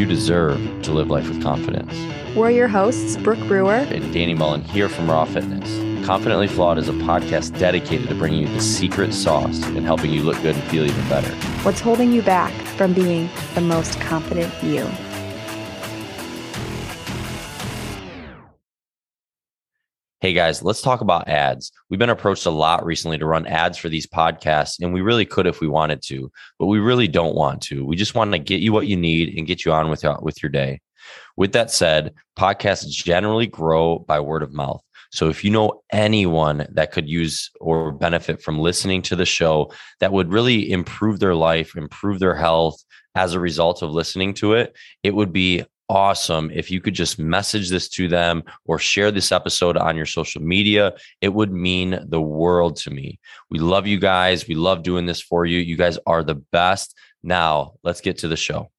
You deserve to live life with confidence. We're your hosts, Brooke Brewer and Danny Mullen here from Raw Fitness. Confidently Flawed is a podcast dedicated to bringing you the secret sauce and helping you look good and feel even better. What's holding you back from being the most confident you? Hey guys, let's talk about ads. We've been approached a lot recently to run ads for these podcasts, and we really could if we wanted to, but we really don't want to. We just want to get you what you need and get you on with, uh, with your day. With that said, podcasts generally grow by word of mouth. So if you know anyone that could use or benefit from listening to the show that would really improve their life, improve their health as a result of listening to it, it would be awesome if you could just message this to them or share this episode on your social media. It would mean the world to me. We love you guys. We love doing this for you. You guys are the best. Now, let's get to the show.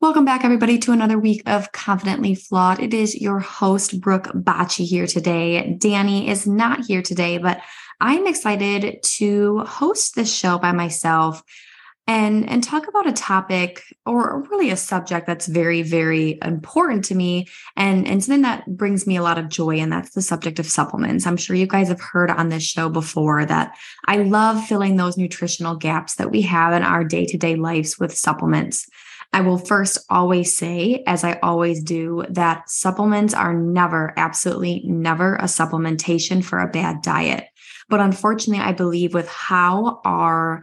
Welcome back, everybody, to another week of Confidently Flawed. It is your host, Brooke Bacci, here today. Danny is not here today, but I'm excited to host this show by myself and and talk about a topic or really a subject that's very very important to me and and something that brings me a lot of joy and that's the subject of supplements i'm sure you guys have heard on this show before that i love filling those nutritional gaps that we have in our day-to-day lives with supplements I will first always say, as I always do, that supplements are never, absolutely never a supplementation for a bad diet. But unfortunately, I believe with how our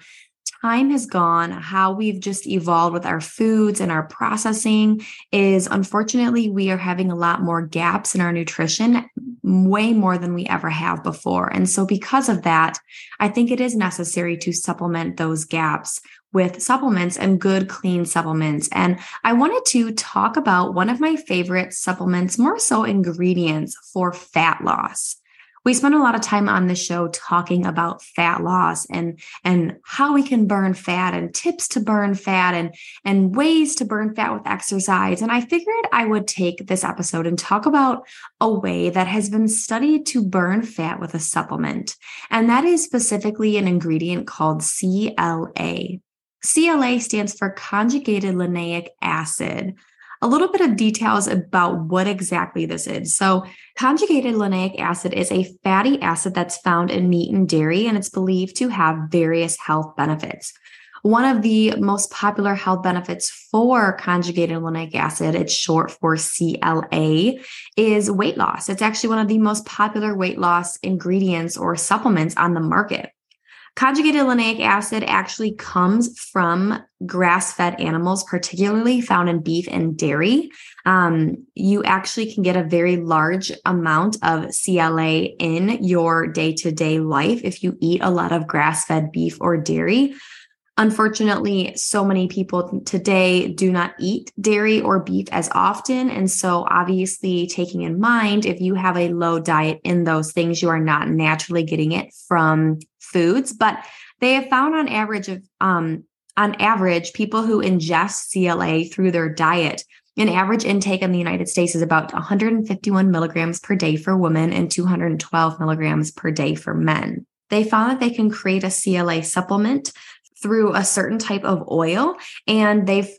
time has gone, how we've just evolved with our foods and our processing is unfortunately, we are having a lot more gaps in our nutrition, way more than we ever have before. And so, because of that, I think it is necessary to supplement those gaps with supplements and good, clean supplements. And I wanted to talk about one of my favorite supplements, more so ingredients for fat loss we spend a lot of time on the show talking about fat loss and and how we can burn fat and tips to burn fat and and ways to burn fat with exercise. And i figured i would take this episode and talk about a way that has been studied to burn fat with a supplement. And that is specifically an ingredient called CLA CLA stands for conjugated linoleic acid a little bit of details about what exactly this is. So, conjugated linoleic acid is a fatty acid that's found in meat and dairy, and it's believed to have various health benefits. One of the most popular health benefits for conjugated linoleic acid, it's short for CLA, is weight loss. It's actually one of the most popular weight loss ingredients or supplements on the market. Conjugated linoleic acid actually comes from grass fed animals, particularly found in beef and dairy. Um, you actually can get a very large amount of CLA in your day to day life if you eat a lot of grass fed beef or dairy. Unfortunately, so many people today do not eat dairy or beef as often. And so, obviously, taking in mind if you have a low diet in those things, you are not naturally getting it from foods. But they have found on average of um, on average, people who ingest CLA through their diet, an average intake in the United States is about 151 milligrams per day for women and 212 milligrams per day for men. They found that they can create a CLA supplement through a certain type of oil and they've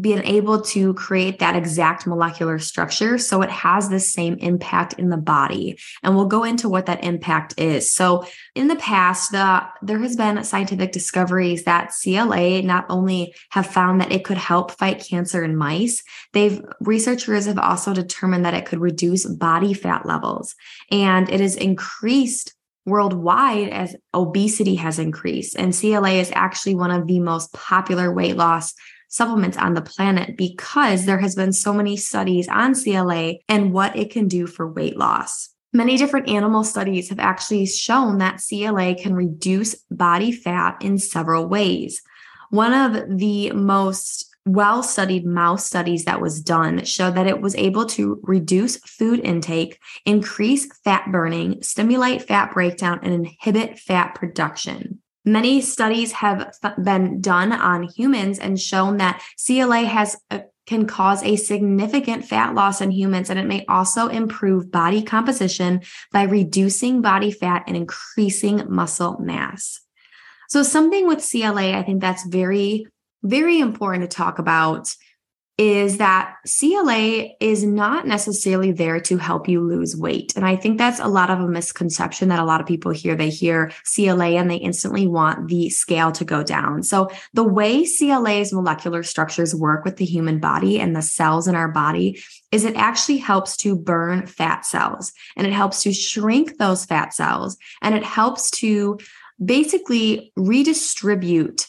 been able to create that exact molecular structure so it has the same impact in the body. And we'll go into what that impact is. So in the past the there has been scientific discoveries that CLA not only have found that it could help fight cancer in mice they've researchers have also determined that it could reduce body fat levels. And it has increased worldwide as obesity has increased. And CLA is actually one of the most popular weight loss supplements on the planet because there has been so many studies on CLA and what it can do for weight loss. Many different animal studies have actually shown that CLA can reduce body fat in several ways. One of the most well studied mouse studies that was done showed that it was able to reduce food intake, increase fat burning, stimulate fat breakdown, and inhibit fat production. Many studies have been done on humans and shown that CLA has a, can cause a significant fat loss in humans, and it may also improve body composition by reducing body fat and increasing muscle mass. So, something with CLA, I think that's very very important to talk about is that CLA is not necessarily there to help you lose weight. And I think that's a lot of a misconception that a lot of people hear. They hear CLA and they instantly want the scale to go down. So the way CLA's molecular structures work with the human body and the cells in our body is it actually helps to burn fat cells and it helps to shrink those fat cells and it helps to basically redistribute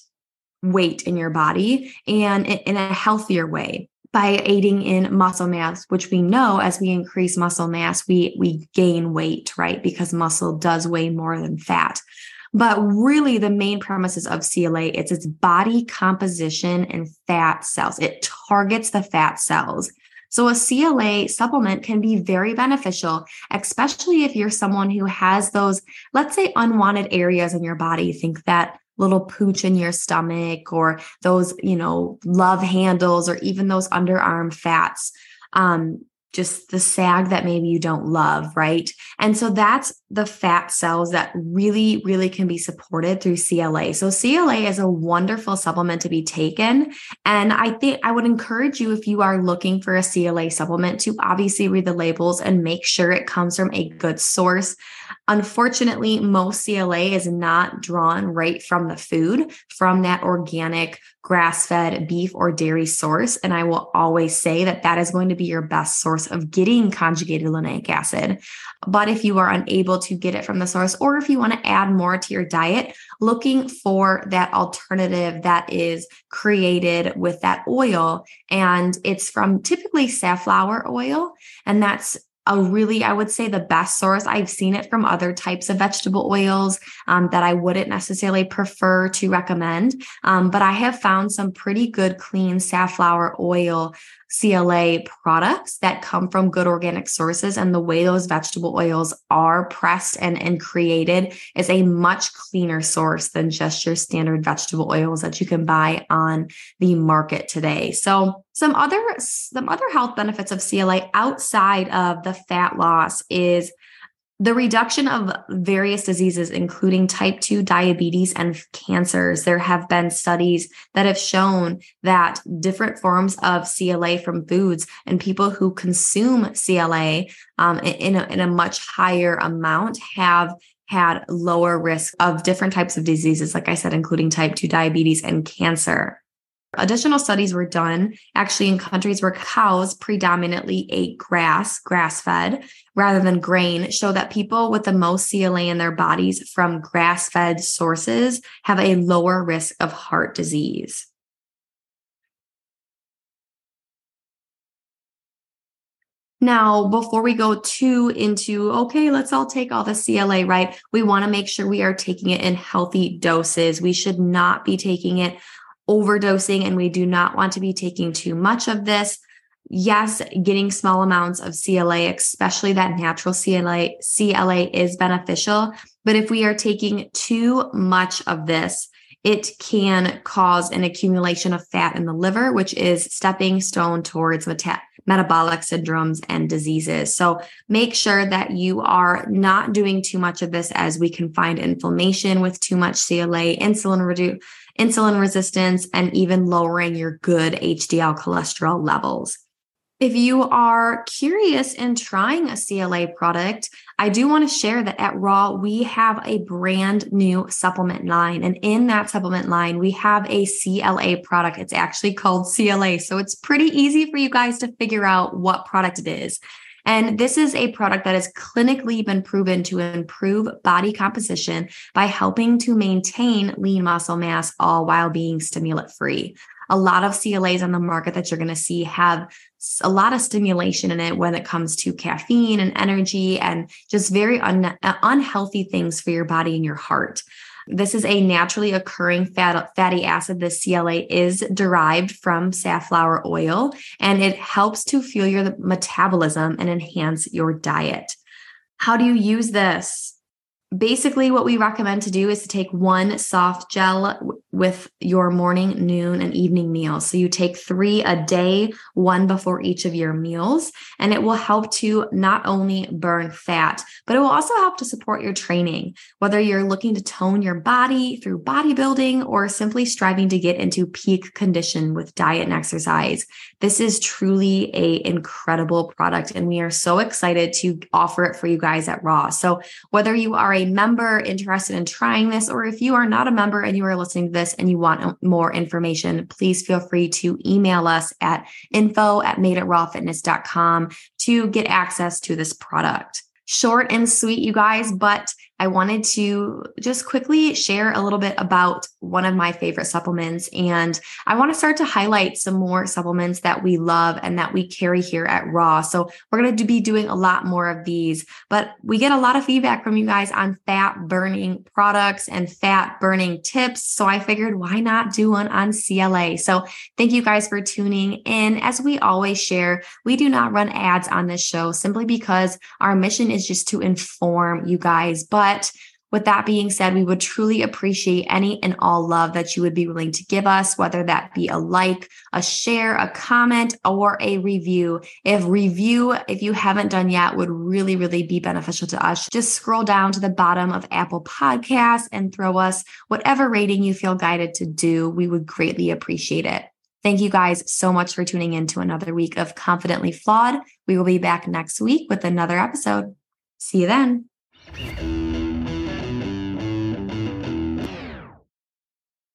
weight in your body and in a healthier way by aiding in muscle mass which we know as we increase muscle mass we we gain weight right? Because muscle does weigh more than fat. But really the main premises of CLA it's its body composition and fat cells. It targets the fat cells. So a CLA supplement can be very beneficial, especially if you're someone who has those, let's say, unwanted areas in your body. Think that little pooch in your stomach or those, you know, love handles or even those underarm fats. Um, just the sag that maybe you don't love, right? And so that's the fat cells that really, really can be supported through CLA. So CLA is a wonderful supplement to be taken. And I think I would encourage you, if you are looking for a CLA supplement, to obviously read the labels and make sure it comes from a good source. Unfortunately, most CLA is not drawn right from the food, from that organic grass fed beef or dairy source. And I will always say that that is going to be your best source of getting conjugated linoleic acid. But if you are unable to get it from the source, or if you want to add more to your diet, looking for that alternative that is created with that oil. And it's from typically safflower oil. And that's a really, I would say, the best source. I've seen it from other types of vegetable oils um, that I wouldn't necessarily prefer to recommend. Um, but I have found some pretty good, clean safflower oil CLA products that come from good organic sources. And the way those vegetable oils are pressed and, and created is a much cleaner source than just your standard vegetable oils that you can buy on the market today. So some other some other health benefits of CLA outside of the fat loss is the reduction of various diseases, including type 2 diabetes and cancers. There have been studies that have shown that different forms of CLA from foods and people who consume CLA um, in, a, in a much higher amount have had lower risk of different types of diseases, like I said, including type 2 diabetes and cancer. Additional studies were done actually in countries where cows predominantly ate grass, grass fed, rather than grain, show that people with the most CLA in their bodies from grass fed sources have a lower risk of heart disease. Now, before we go too into, okay, let's all take all the CLA, right? We want to make sure we are taking it in healthy doses. We should not be taking it overdosing and we do not want to be taking too much of this. Yes, getting small amounts of CLA, especially that natural CLA, CLA is beneficial. But if we are taking too much of this, it can cause an accumulation of fat in the liver, which is stepping stone towards meta- metabolic syndromes and diseases. So make sure that you are not doing too much of this as we can find inflammation with too much CLA, insulin reduce insulin resistance, and even lowering your good HDL cholesterol levels. If you are curious in trying a CLA product, I do want to share that at Raw, we have a brand new supplement line. And in that supplement line, we have a CLA product. It's actually called CLA. So it's pretty easy for you guys to figure out what product it is. And this is a product that has clinically been proven to improve body composition by helping to maintain lean muscle mass, all while being stimulant free. A lot of CLAs on the market that you're going to see have a lot of stimulation in it when it comes to caffeine and energy and just very un- uh, unhealthy things for your body and your heart. This is a naturally occurring fat, fatty acid. The CLA is derived from safflower oil and it helps to fuel your metabolism and enhance your diet. How do you use this? basically what we recommend to do is to take one soft gel with your morning, noon, and evening meals. So you take three a day, one before each of your meals, and it will help to not only burn fat, but it will also help to support your training. Whether you're looking to tone your body through bodybuilding or simply striving to get into peak condition with diet and exercise, this is truly a incredible product, and we are so excited to offer it for you guys at Raw. So whether you are a member interested in trying this, or if you are not a member and you are listening to this and you want more information, please feel free to email us at info at madeatrawfitness.com to get access to this product. Short and sweet, you guys, but I wanted to just quickly share a little bit about one of my favorite supplements. And I want to start to highlight some more supplements that we love and that we carry here at Raw. So we're going to be doing a lot more of these, but we get a lot of feedback from you guys on fat burning products and fat burning tips. So I figured why not do one on CLA? So thank you guys for tuning in. As we always share, we do not run ads on this show simply because our mission is just to inform you guys. But but with that being said, we would truly appreciate any and all love that you would be willing to give us, whether that be a like, a share, a comment, or a review. If review, if you haven't done yet, would really, really be beneficial to us. Just scroll down to the bottom of Apple Podcasts and throw us whatever rating you feel guided to do. We would greatly appreciate it. Thank you guys so much for tuning in to another week of Confidently Flawed. We will be back next week with another episode. See you then.